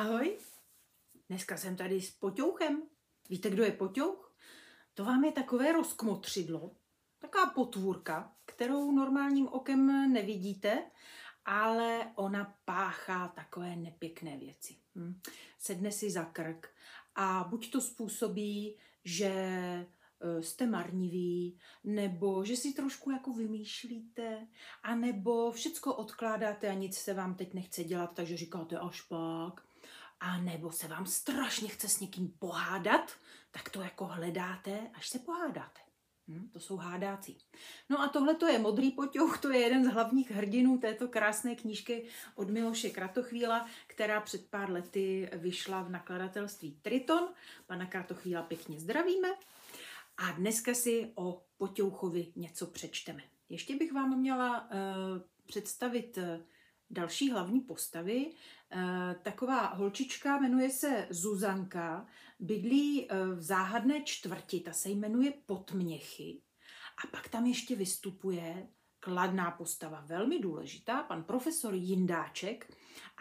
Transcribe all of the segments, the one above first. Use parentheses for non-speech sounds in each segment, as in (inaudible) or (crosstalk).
Ahoj, dneska jsem tady s poťouchem. Víte, kdo je poťouch? To vám je takové rozkmotřidlo, taková potvůrka, kterou normálním okem nevidíte, ale ona páchá takové nepěkné věci. Hm? Sedne si za krk a buď to způsobí, že e, jste marniví, nebo že si trošku jako vymýšlíte, a nebo všecko odkládáte a nic se vám teď nechce dělat, takže říkáte až pak. A nebo se vám strašně chce s někým pohádat, tak to jako hledáte, až se pohádáte. Hm, to jsou hádáci. No a tohle to je Modrý poťouch, to je jeden z hlavních hrdinů této krásné knížky od Miloše Kratochvíla, která před pár lety vyšla v nakladatelství Triton. Pana Kratochvíla pěkně zdravíme. A dneska si o poťouchovi něco přečteme. Ještě bych vám měla uh, představit uh, další hlavní postavy. Eh, taková holčička jmenuje se Zuzanka, bydlí eh, v záhadné čtvrti, ta se jmenuje Potměchy. A pak tam ještě vystupuje kladná postava, velmi důležitá, pan profesor Jindáček.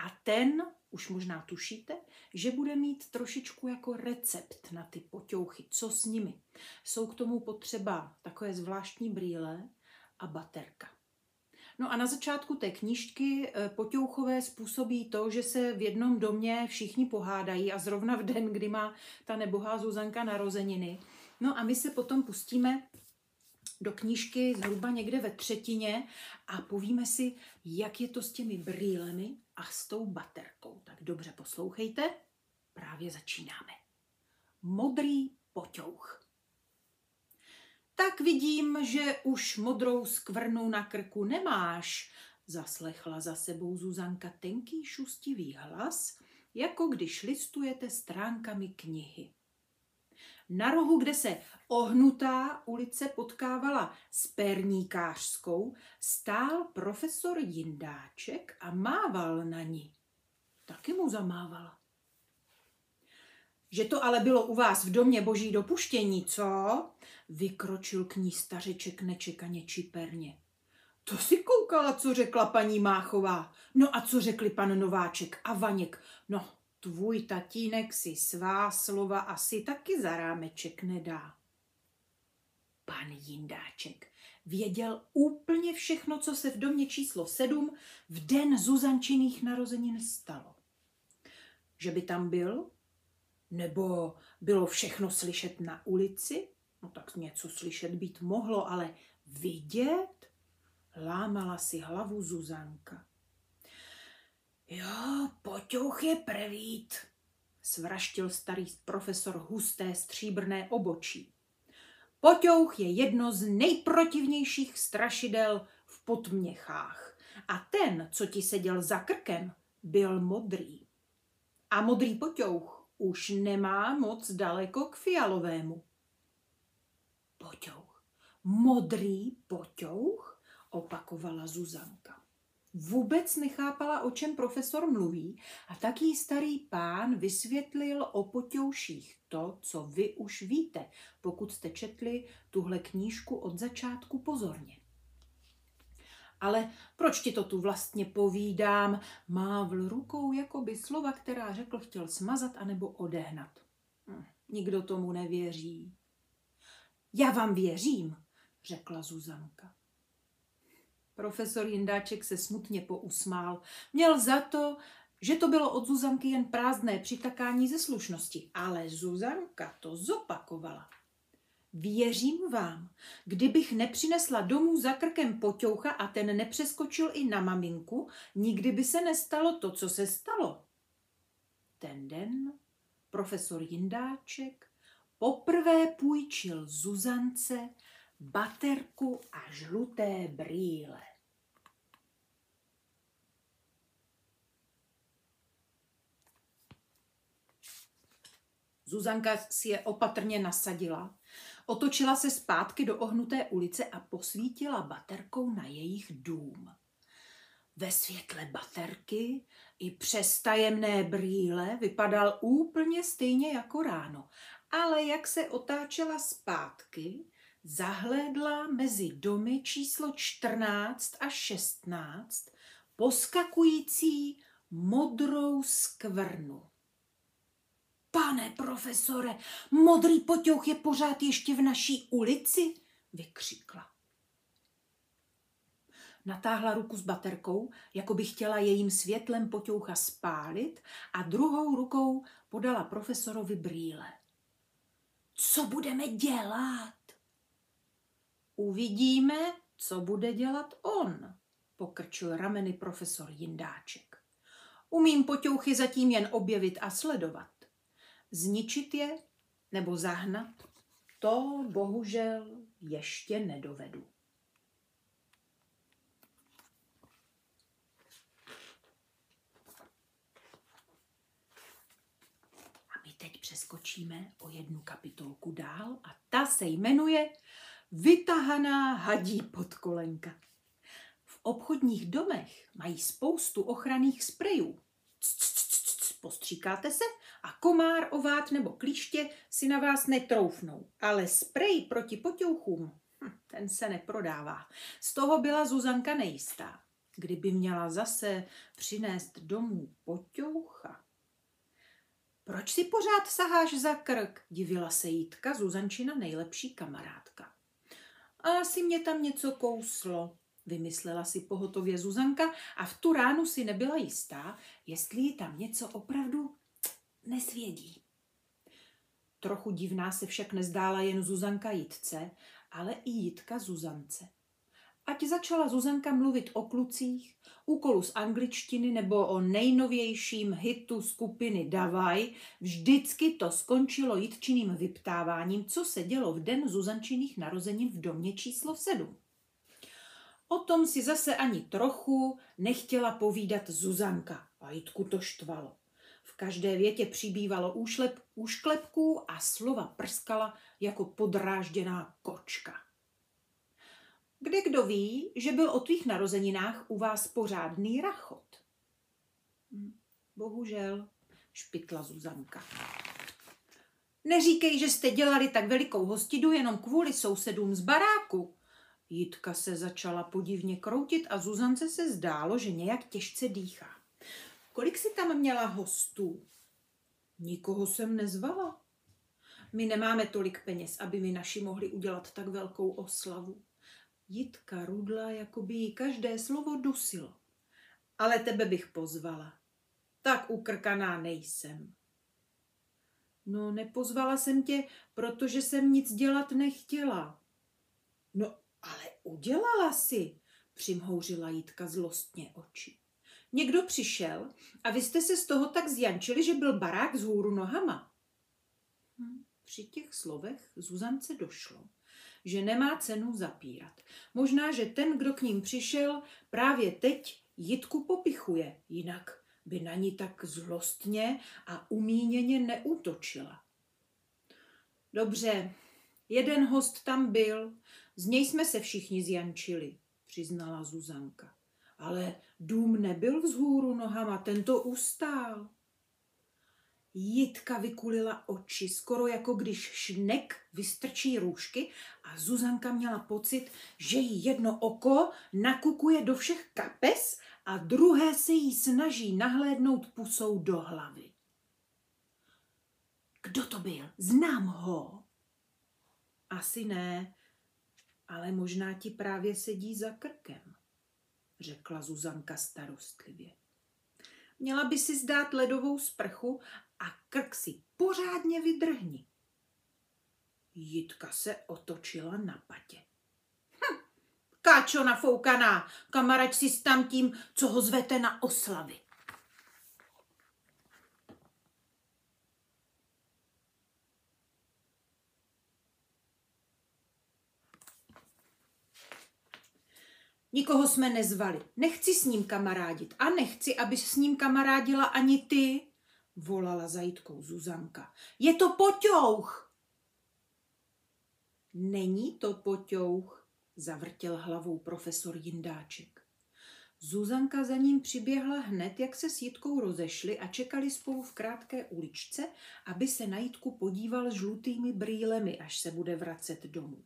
A ten, už možná tušíte, že bude mít trošičku jako recept na ty poťouchy, co s nimi. Jsou k tomu potřeba takové zvláštní brýle a baterka. No a na začátku té knížky eh, Potěuchové způsobí to, že se v jednom domě všichni pohádají a zrovna v den, kdy má ta nebohá Zuzanka narozeniny. No a my se potom pustíme do knížky zhruba někde ve třetině a povíme si, jak je to s těmi brýlemi a s tou baterkou. Tak dobře poslouchejte, právě začínáme. Modrý poťouch. Tak vidím, že už modrou skvrnu na krku nemáš, zaslechla za sebou Zuzanka tenký šustivý hlas, jako když listujete stránkami knihy. Na rohu, kde se ohnutá ulice potkávala s perníkářskou, stál profesor Jindáček a mával na ní. Taky mu zamávala. Že to ale bylo u vás v domě boží dopuštění, co? Vykročil k ní stařeček nečekaně čiperně. To si koukala, co řekla paní Máchová. No a co řekli pan Nováček a Vaněk? No, tvůj tatínek si svá slova asi taky za rámeček nedá. Pan Jindáček věděl úplně všechno, co se v domě číslo sedm v den Zuzančiných narozenin stalo. Že by tam byl, nebo bylo všechno slyšet na ulici? No tak něco slyšet být mohlo, ale vidět? Lámala si hlavu Zuzanka. Jo, poťouch je prevít, svraštil starý profesor husté stříbrné obočí. Poťouch je jedno z nejprotivnějších strašidel v potměchách. A ten, co ti seděl za krkem, byl modrý. A modrý poťouch už nemá moc daleko k fialovému. Poťouch, modrý poťouch, opakovala Zuzanka. Vůbec nechápala, o čem profesor mluví a tak jí starý pán vysvětlil o poťouších to, co vy už víte, pokud jste četli tuhle knížku od začátku pozorně. Ale proč ti to tu vlastně povídám? Mávl rukou, jako by slova, která řekl, chtěl smazat anebo odehnat. Hm, nikdo tomu nevěří. Já vám věřím, řekla Zuzanka. Profesor Jindáček se smutně pousmál. Měl za to, že to bylo od Zuzanky jen prázdné přitakání ze slušnosti, ale Zuzanka to zopakovala. Věřím vám, kdybych nepřinesla domů za krkem poťoucha a ten nepřeskočil i na maminku, nikdy by se nestalo to, co se stalo. Ten den profesor Jindáček poprvé půjčil Zuzance baterku a žluté brýle. Zuzanka si je opatrně nasadila Otočila se zpátky do ohnuté ulice a posvítila baterkou na jejich dům. Ve světle baterky i přes tajemné brýle vypadal úplně stejně jako ráno, ale jak se otáčela zpátky, zahlédla mezi domy číslo 14 a 16 poskakující modrou skvrnu. Pane profesore, modrý poťouch je pořád ještě v naší ulici, vykřikla. Natáhla ruku s baterkou, jako by chtěla jejím světlem poťoucha spálit a druhou rukou podala profesorovi brýle. Co budeme dělat? Uvidíme, co bude dělat on, pokrčil rameny profesor Jindáček. Umím poťouchy zatím jen objevit a sledovat. Zničit je nebo zahnat, to bohužel ještě nedovedu. A my teď přeskočíme o jednu kapitolku dál a ta se jmenuje Vytahaná hadí podkolenka. V obchodních domech mají spoustu ochranných sprejů. Postříkáte se a komár, ovát nebo klíště si na vás netroufnou. Ale sprej proti potěuchům, hm, ten se neprodává. Z toho byla Zuzanka nejistá. Kdyby měla zase přinést domů potěucha. Proč si pořád saháš za krk? Divila se Jitka, Zuzančina nejlepší kamarádka. Asi mě tam něco kouslo, vymyslela si pohotově Zuzanka a v tu ránu si nebyla jistá, jestli ji tam něco opravdu nesvědí. Trochu divná se však nezdála jen Zuzanka Jitce, ale i Jitka Zuzance. Ať začala Zuzanka mluvit o klucích, úkolu z angličtiny nebo o nejnovějším hitu skupiny Davaj, vždycky to skončilo Jitčiným vyptáváním, co se dělo v den Zuzančiných narozenin v domě číslo 7. O tom si zase ani trochu nechtěla povídat Zuzanka a Jitku to štvalo. Každé větě přibývalo úšlep, úšklepků a slova prskala jako podrážděná kočka. Kde kdo ví, že byl o tvých narozeninách u vás pořádný rachot? Hm, bohužel, špitla Zuzanka. Neříkej, že jste dělali tak velikou hostidu jenom kvůli sousedům z baráku. Jitka se začala podivně kroutit a Zuzance se zdálo, že nějak těžce dýchá. Kolik si tam měla hostů? Nikoho jsem nezvala. My nemáme tolik peněz, aby mi naši mohli udělat tak velkou oslavu. Jitka rudla, jako by jí každé slovo dusilo. Ale tebe bych pozvala. Tak ukrkaná nejsem. No, nepozvala jsem tě, protože jsem nic dělat nechtěla. No, ale udělala si, přimhouřila Jitka zlostně oči. Někdo přišel a vy jste se z toho tak zjančili, že byl barák z hůru nohama. Hm, při těch slovech Zuzance došlo, že nemá cenu zapírat. Možná, že ten, kdo k ním přišel, právě teď Jitku popichuje, jinak by na ní tak zlostně a umíněně neútočila. Dobře, jeden host tam byl, z něj jsme se všichni zjančili, přiznala Zuzanka. Ale dům nebyl vzhůru nohama, ten to ustál. Jitka vykulila oči, skoro jako když šnek vystrčí růžky a Zuzanka měla pocit, že jí jedno oko nakukuje do všech kapes a druhé se jí snaží nahlédnout pusou do hlavy. Kdo to byl? Znám ho. Asi ne, ale možná ti právě sedí za krkem, řekla Zuzanka starostlivě. Měla by si zdát ledovou sprchu a krk si pořádně vydrhni. Jitka se otočila na patě. Hm, káčo nafoukaná, kamarač si s tam tím, co ho zvete na oslavy. Nikoho jsme nezvali. Nechci s ním kamarádit a nechci, aby s ním kamarádila ani ty, volala zajitkou Zuzanka. Je to poťouch. Není to poťouch, zavrtěl hlavou profesor Jindáček. Zuzanka za ním přiběhla hned, jak se s Jitkou rozešli a čekali spolu v krátké uličce, aby se na Jitku podíval žlutými brýlemi, až se bude vracet domů.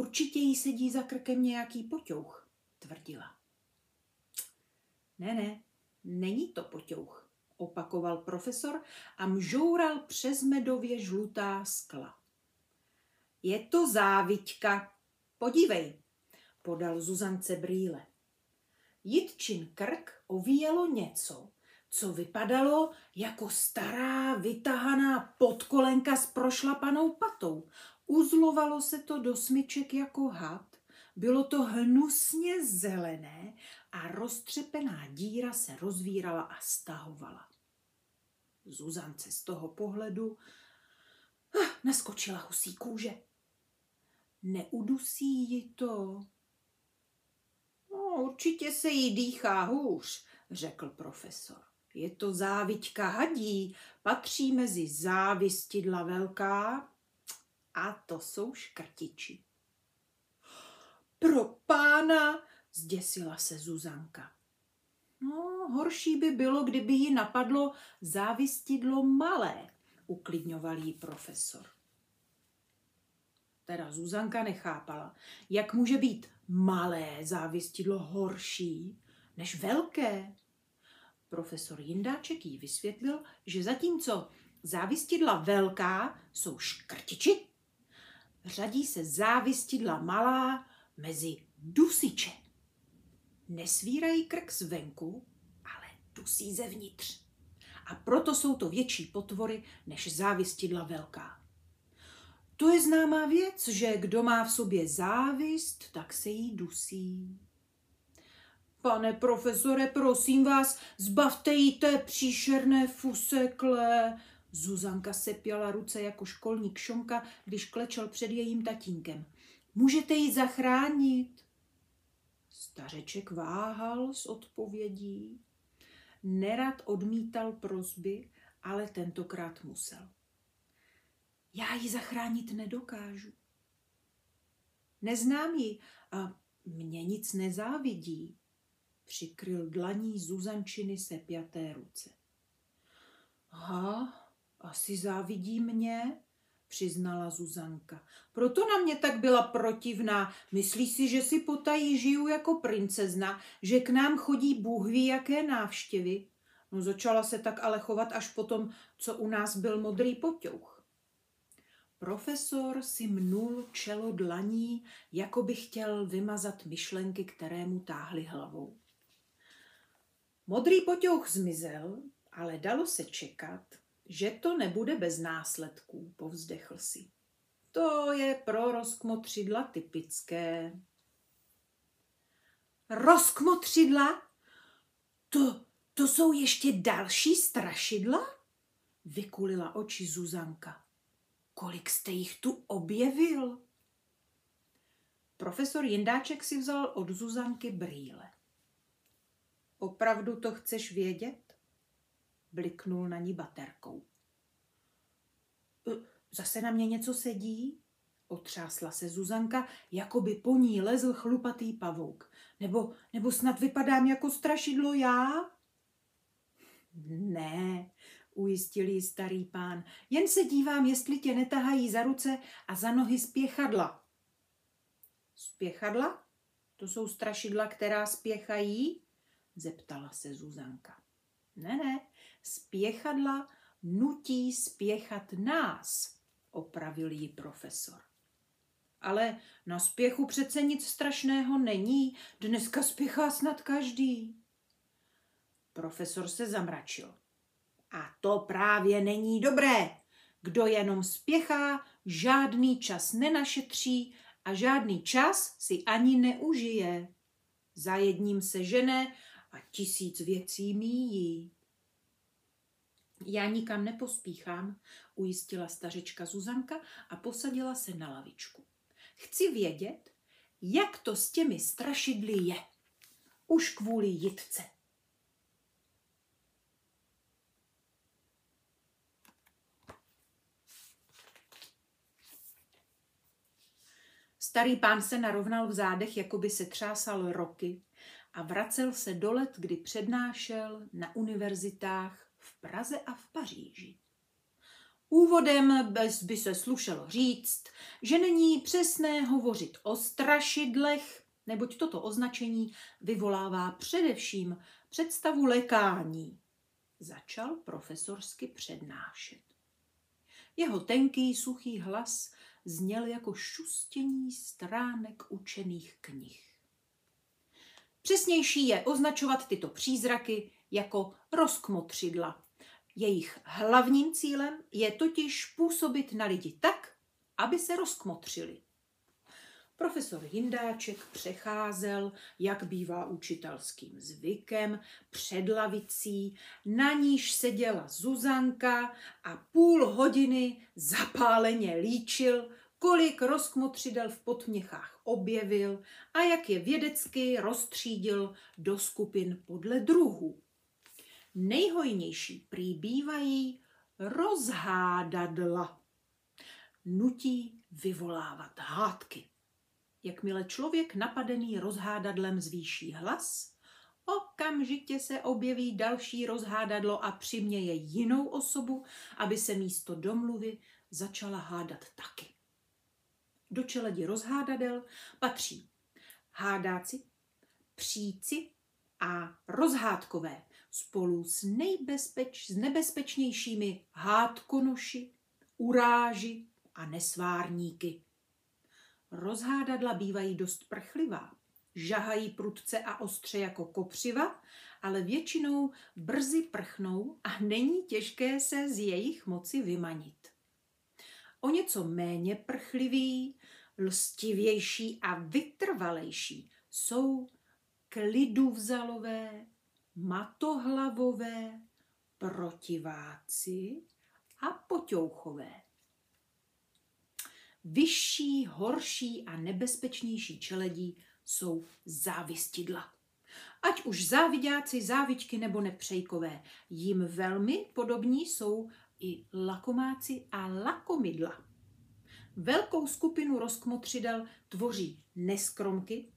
Určitě jí sedí za krkem nějaký poťouch, tvrdila. Ne, ne, Není to poťouch, opakoval profesor a mžoural přes medově žlutá skla. Je to záviťka. Podívej, podal Zuzance brýle. Jitčin krk ovíjelo něco, co vypadalo jako stará vytahaná podkolenka s prošlapanou patou. Uzlovalo se to do smyček jako had, bylo to hnusně zelené a roztřepená díra se rozvírala a stahovala. Zuzance z toho pohledu ah, naskočila husí kůže. Neudusí ji to? No, určitě se jí dýchá hůř, řekl profesor. Je to záviťka hadí, patří mezi závistidla velká a to jsou škrtiči. Pro pána, zděsila se Zuzanka. No, horší by bylo, kdyby ji napadlo závistidlo malé, uklidňoval jí profesor. Teda Zuzanka nechápala, jak může být malé závistidlo horší než velké. Profesor Jindáček jí vysvětlil, že zatímco závistidla velká jsou škrtiči, řadí se závistidla malá mezi dusiče. Nesvírají krk zvenku, ale dusí zevnitř. A proto jsou to větší potvory než závistidla velká. To je známá věc, že kdo má v sobě závist, tak se jí dusí. Pane profesore, prosím vás, zbavte jí té příšerné fusekle. Zuzanka sepěla ruce jako školní kšonka, když klečel před jejím tatínkem. Můžete ji zachránit? Stařeček váhal s odpovědí. Nerad odmítal prozby, ale tentokrát musel. Já ji zachránit nedokážu. Neznám ji a mě nic nezávidí, přikryl dlaní Zuzančiny sepjaté ruce. Ha, asi závidí mě, přiznala Zuzanka. Proto na mě tak byla protivná. Myslí si, že si potají žiju jako princezna, že k nám chodí Bůh ví jaké návštěvy. No začala se tak ale chovat až potom, co u nás byl modrý poťouch. Profesor si mnul čelo dlaní, jako by chtěl vymazat myšlenky, které mu táhly hlavou. Modrý poťouch zmizel, ale dalo se čekat, že to nebude bez následků, povzdechl si. To je pro rozkmotřidla typické. Rozkmotřidla? To, to jsou ještě další strašidla? Vykulila oči Zuzanka. Kolik jste jich tu objevil? Profesor Jindáček si vzal od Zuzanky brýle. Opravdu to chceš vědět? Bliknul na ní baterkou. E, zase na mě něco sedí? Otřásla se Zuzanka, jako by po ní lezl chlupatý pavouk. Nebo, nebo snad vypadám jako strašidlo já? Ne, ujistil jí starý pán. Jen se dívám, jestli tě netahají za ruce a za nohy spěchadla. Spěchadla? To jsou strašidla, která spěchají? zeptala se Zuzanka. Ne, ne, spěchadla nutí spěchat nás, opravil jí profesor. Ale na spěchu přece nic strašného není, dneska spěchá snad každý. Profesor se zamračil. A to právě není dobré. Kdo jenom spěchá, žádný čas nenašetří a žádný čas si ani neužije. Za jedním se žene a tisíc věcí míjí. Já nikam nepospíchám, ujistila stařečka Zuzanka a posadila se na lavičku. Chci vědět, jak to s těmi strašidly je. Už kvůli jitce. Starý pán se narovnal v zádech, jako by se třásal roky a vracel se do let, kdy přednášel na univerzitách v Praze a v Paříži. Úvodem by se slušelo říct, že není přesné hovořit o strašidlech, neboť toto označení vyvolává především představu lekání. Začal profesorsky přednášet. Jeho tenký, suchý hlas zněl jako šustění stránek učených knih. Přesnější je označovat tyto přízraky jako rozkmotřidla. Jejich hlavním cílem je totiž působit na lidi tak, aby se rozkmotřili. Profesor Jindáček přecházel, jak bývá učitelským zvykem, před lavicí, na níž seděla Zuzanka a půl hodiny zapáleně líčil, kolik rozkmotřidel v potměchách objevil a jak je vědecky rozstřídil do skupin podle druhů. Nejhojnější prý bývají rozhádadla. Nutí vyvolávat hádky. Jakmile člověk napadený rozhádadlem zvýší hlas, okamžitě se objeví další rozhádadlo a přiměje jinou osobu, aby se místo domluvy začala hádat taky. Do čeledi rozhádadel patří hádáci, příci a rozhádkové spolu s, nejbezpeč, s nebezpečnějšími hádkonoši, uráži a nesvárníky. Rozhádadla bývají dost prchlivá, žahají prudce a ostře jako kopřiva, ale většinou brzy prchnou a není těžké se z jejich moci vymanit. O něco méně prchliví, lstivější a vytrvalejší jsou kliduvzalové, matohlavové, protiváci a poťouchové. Vyšší, horší a nebezpečnější čeledí jsou závistidla. Ať už závidáci, závičky nebo nepřejkové, jim velmi podobní jsou i lakomáci a lakomidla. Velkou skupinu rozkmotřidel tvoří neskromky,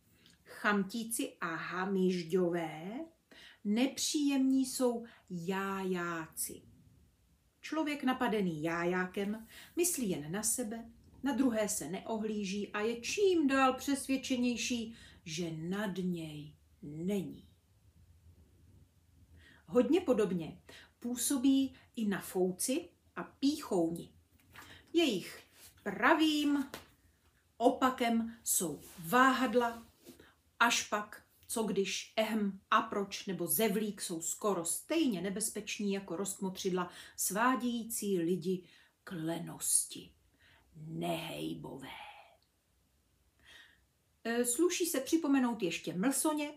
chamtíci a hamižďové, nepříjemní jsou jájáci. Člověk napadený jájákem myslí jen na sebe, na druhé se neohlíží a je čím dál přesvědčenější, že nad něj není. Hodně podobně působí i na fouci a píchouni. Jejich pravým opakem jsou váhadla, až pak, co když ehm, a proč nebo zevlík jsou skoro stejně nebezpeční jako rozkmotřidla svádějící lidi k lenosti nehejbové. E, sluší se připomenout ještě mlsoně,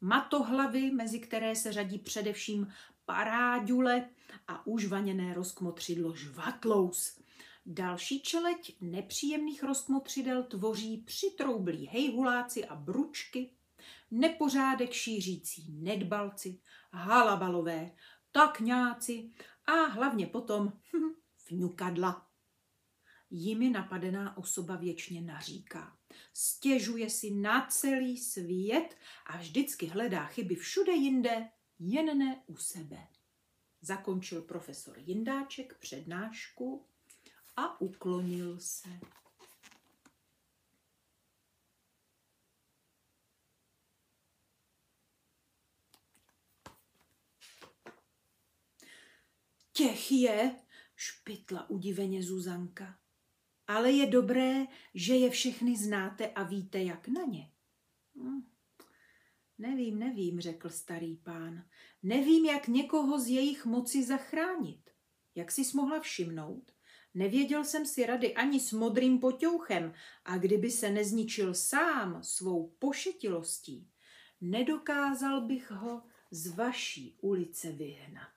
matohlavy, mezi které se řadí především paráďule a užvaněné rozkmotřidlo žvatlous. Další čeleť nepříjemných rozkmotřidel tvoří přitroublí hejhuláci a bručky, nepořádek šířící nedbalci, halabalové, takňáci a hlavně potom hm, (laughs) vňukadla jimi napadená osoba věčně naříká. Stěžuje si na celý svět a vždycky hledá chyby všude jinde, jen ne u sebe. Zakončil profesor Jindáček přednášku a uklonil se. Těch je, špitla udiveně Zuzanka ale je dobré, že je všechny znáte a víte, jak na ně. Hm. Nevím, nevím, řekl starý pán. Nevím, jak někoho z jejich moci zachránit. Jak si mohla všimnout? Nevěděl jsem si rady ani s modrým poťouchem a kdyby se nezničil sám svou pošetilostí, nedokázal bych ho z vaší ulice vyhnat.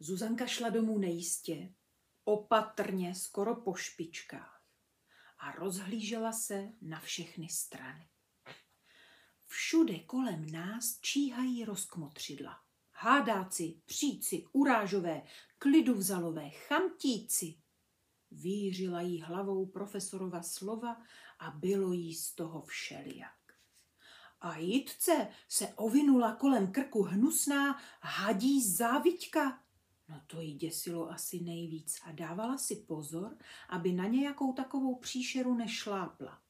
Zuzanka šla domů nejistě, opatrně, skoro po špičkách a rozhlížela se na všechny strany. Všude kolem nás číhají rozkmotřidla. Hádáci, příci, urážové, kliduvzalové, chamtíci. Vířila jí hlavou profesorova slova a bylo jí z toho všelijak. A jitce se ovinula kolem krku hnusná hadí záviťka No to jí děsilo asi nejvíc a dávala si pozor, aby na nějakou takovou příšeru nešlápla.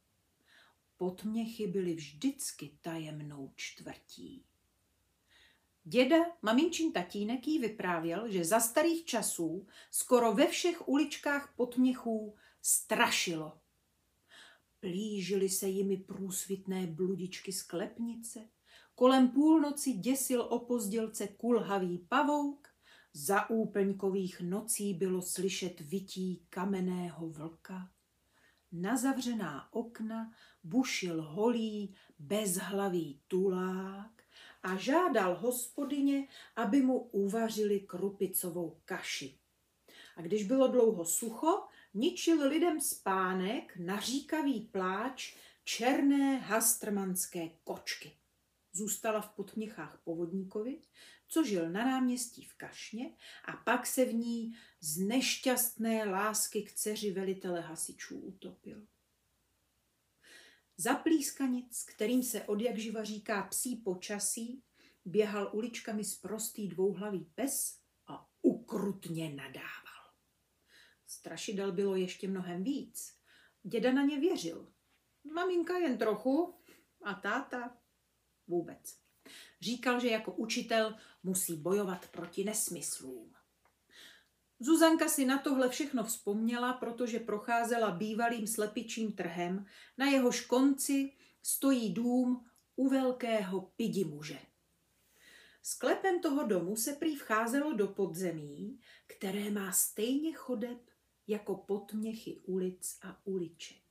Potměchy byly vždycky tajemnou čtvrtí. Děda, maminčin tatínek jí vyprávěl, že za starých časů skoro ve všech uličkách potměchů strašilo. Plížily se jimi průsvitné bludičky z klepnice, kolem půlnoci děsil opozdělce kulhavý pavouk, za úplňkových nocí bylo slyšet vytí kamenného vlka. Na zavřená okna bušil holý, bezhlavý tulák a žádal hospodyně, aby mu uvařili krupicovou kaši. A když bylo dlouho sucho, ničil lidem spánek, naříkavý pláč černé hastrmanské kočky. Zůstala v potměchách povodníkovi, co žil na náměstí v Kašně a pak se v ní z nešťastné lásky k dceři velitele hasičů utopil. Zaplískanic, kterým se od jak živa říká psí počasí, běhal uličkami sprostý dvouhlavý pes a ukrutně nadával. Strašidel bylo ještě mnohem víc. Děda na ně věřil. Maminka jen trochu a táta vůbec. Říkal, že jako učitel musí bojovat proti nesmyslům. Zuzanka si na tohle všechno vzpomněla, protože procházela bývalým slepičím trhem, na jehož konci stojí dům u velkého pidimuže. Sklepem toho domu se prý vcházelo do podzemí, které má stejně chodeb jako potměchy ulic a uliček.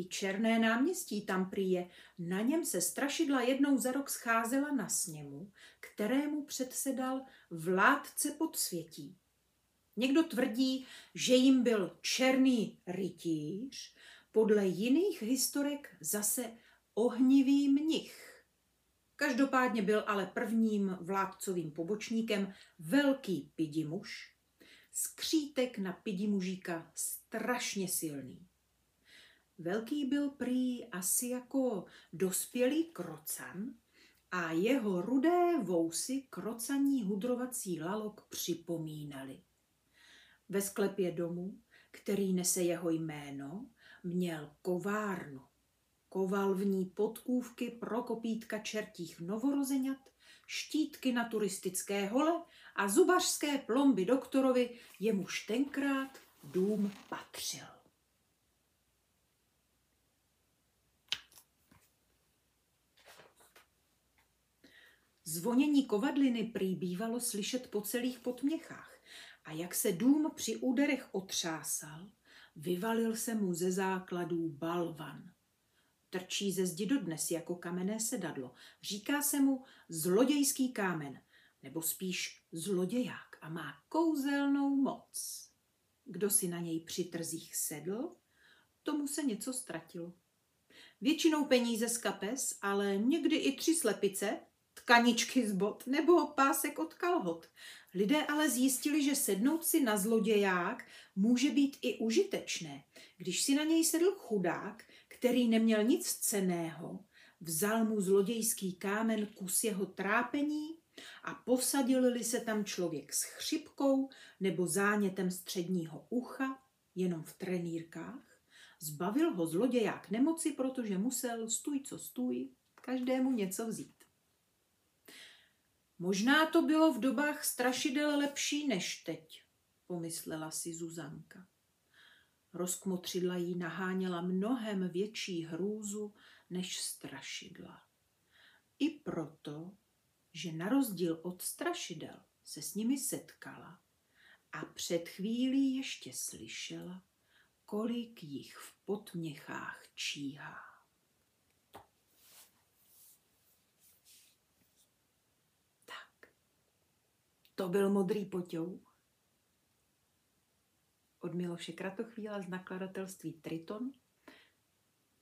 I černé náměstí tam prý je, na něm se strašidla jednou za rok scházela na sněmu, kterému předsedal vládce podsvětí. Někdo tvrdí, že jim byl černý rytíř, podle jiných historek zase ohnivý mnich. Každopádně byl ale prvním vládcovým pobočníkem velký pidimuš, skřítek na pidimužíka strašně silný. Velký byl prý asi jako dospělý krocan a jeho rudé vousy krocaní hudrovací lalok připomínali. Ve sklepě domu, který nese jeho jméno, měl kovárnu. Koval v ní podkůvky pro kopítka čertích novorozeňat, štítky na turistické hole a zubařské plomby doktorovi, jemuž tenkrát dům patřil. Zvonění kovadliny prý bývalo slyšet po celých potměchách a jak se dům při úderech otřásal, vyvalil se mu ze základů balvan. Trčí ze zdi dodnes jako kamenné sedadlo. Říká se mu zlodějský kámen, nebo spíš zloděják a má kouzelnou moc. Kdo si na něj při trzích sedl, tomu se něco ztratilo. Většinou peníze z kapes, ale někdy i tři slepice, tkaničky z bot nebo pásek od kalhot. Lidé ale zjistili, že sednout si na zloděják může být i užitečné. Když si na něj sedl chudák, který neměl nic ceného, vzal mu zlodějský kámen kus jeho trápení a posadil-li se tam člověk s chřipkou nebo zánětem středního ucha, jenom v trenýrkách, zbavil ho zloděják nemoci, protože musel stůj co stůj každému něco vzít. Možná to bylo v dobách strašidel lepší než teď, pomyslela si Zuzanka. Rozkmotřidla jí naháněla mnohem větší hrůzu než strašidla. I proto, že na rozdíl od strašidel se s nimi setkala a před chvílí ještě slyšela, kolik jich v potměchách číhá. To byl modrý poťouch. Od Miloše Kratochvíla z nakladatelství Triton.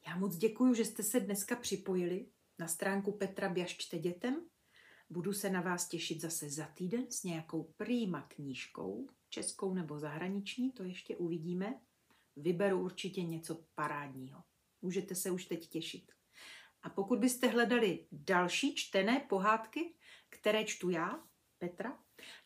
Já moc děkuji, že jste se dneska připojili na stránku Petra Běžčte dětem. Budu se na vás těšit zase za týden s nějakou prýma knížkou, českou nebo zahraniční, to ještě uvidíme. Vyberu určitě něco parádního. Můžete se už teď těšit. A pokud byste hledali další čtené pohádky, které čtu já, Petra,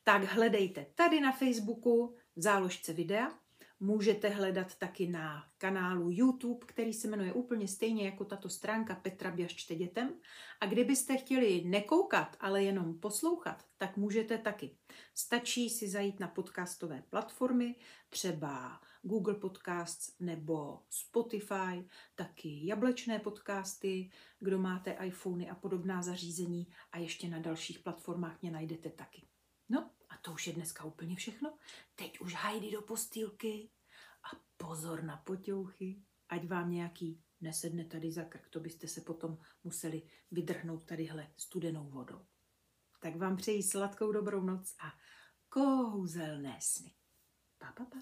tak hledejte tady na Facebooku v záložce videa. Můžete hledat taky na kanálu YouTube, který se jmenuje úplně stejně jako tato stránka Petra Běž čte dětem. A kdybyste chtěli nekoukat, ale jenom poslouchat, tak můžete taky. Stačí si zajít na podcastové platformy, třeba Google Podcasts nebo Spotify, taky jablečné podcasty, kdo máte iPhony a podobná zařízení a ještě na dalších platformách mě najdete taky. No a to už je dneska úplně všechno. Teď už hajdy do postýlky a pozor na poťouchy, ať vám nějaký nesedne tady za krk, to byste se potom museli vydrhnout tadyhle studenou vodou. Tak vám přeji sladkou dobrou noc a kouzelné sny. Pa, pa, pa.